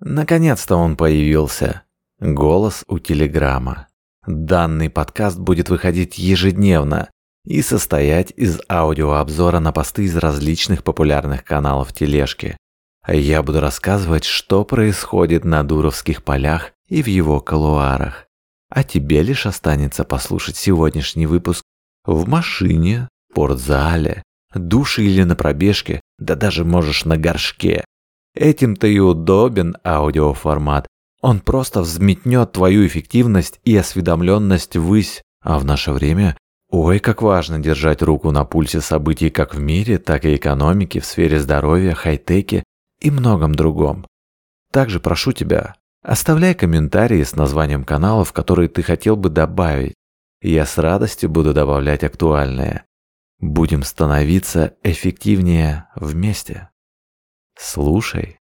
Наконец-то он появился. Голос у Телеграма. Данный подкаст будет выходить ежедневно и состоять из аудиообзора на посты из различных популярных каналов тележки. Я буду рассказывать, что происходит на Дуровских полях и в его колуарах. А тебе лишь останется послушать сегодняшний выпуск в машине, в спортзале, душе или на пробежке, да даже можешь на горшке. Этим-то и удобен аудиоформат. Он просто взметнет твою эффективность и осведомленность ввысь, а в наше время Ой, как важно держать руку на пульсе событий как в мире, так и экономике, в сфере здоровья, хай-теке и многом другом. Также прошу тебя, оставляй комментарии с названием каналов, которые ты хотел бы добавить. Я с радостью буду добавлять актуальные. Будем становиться эффективнее вместе. Слушай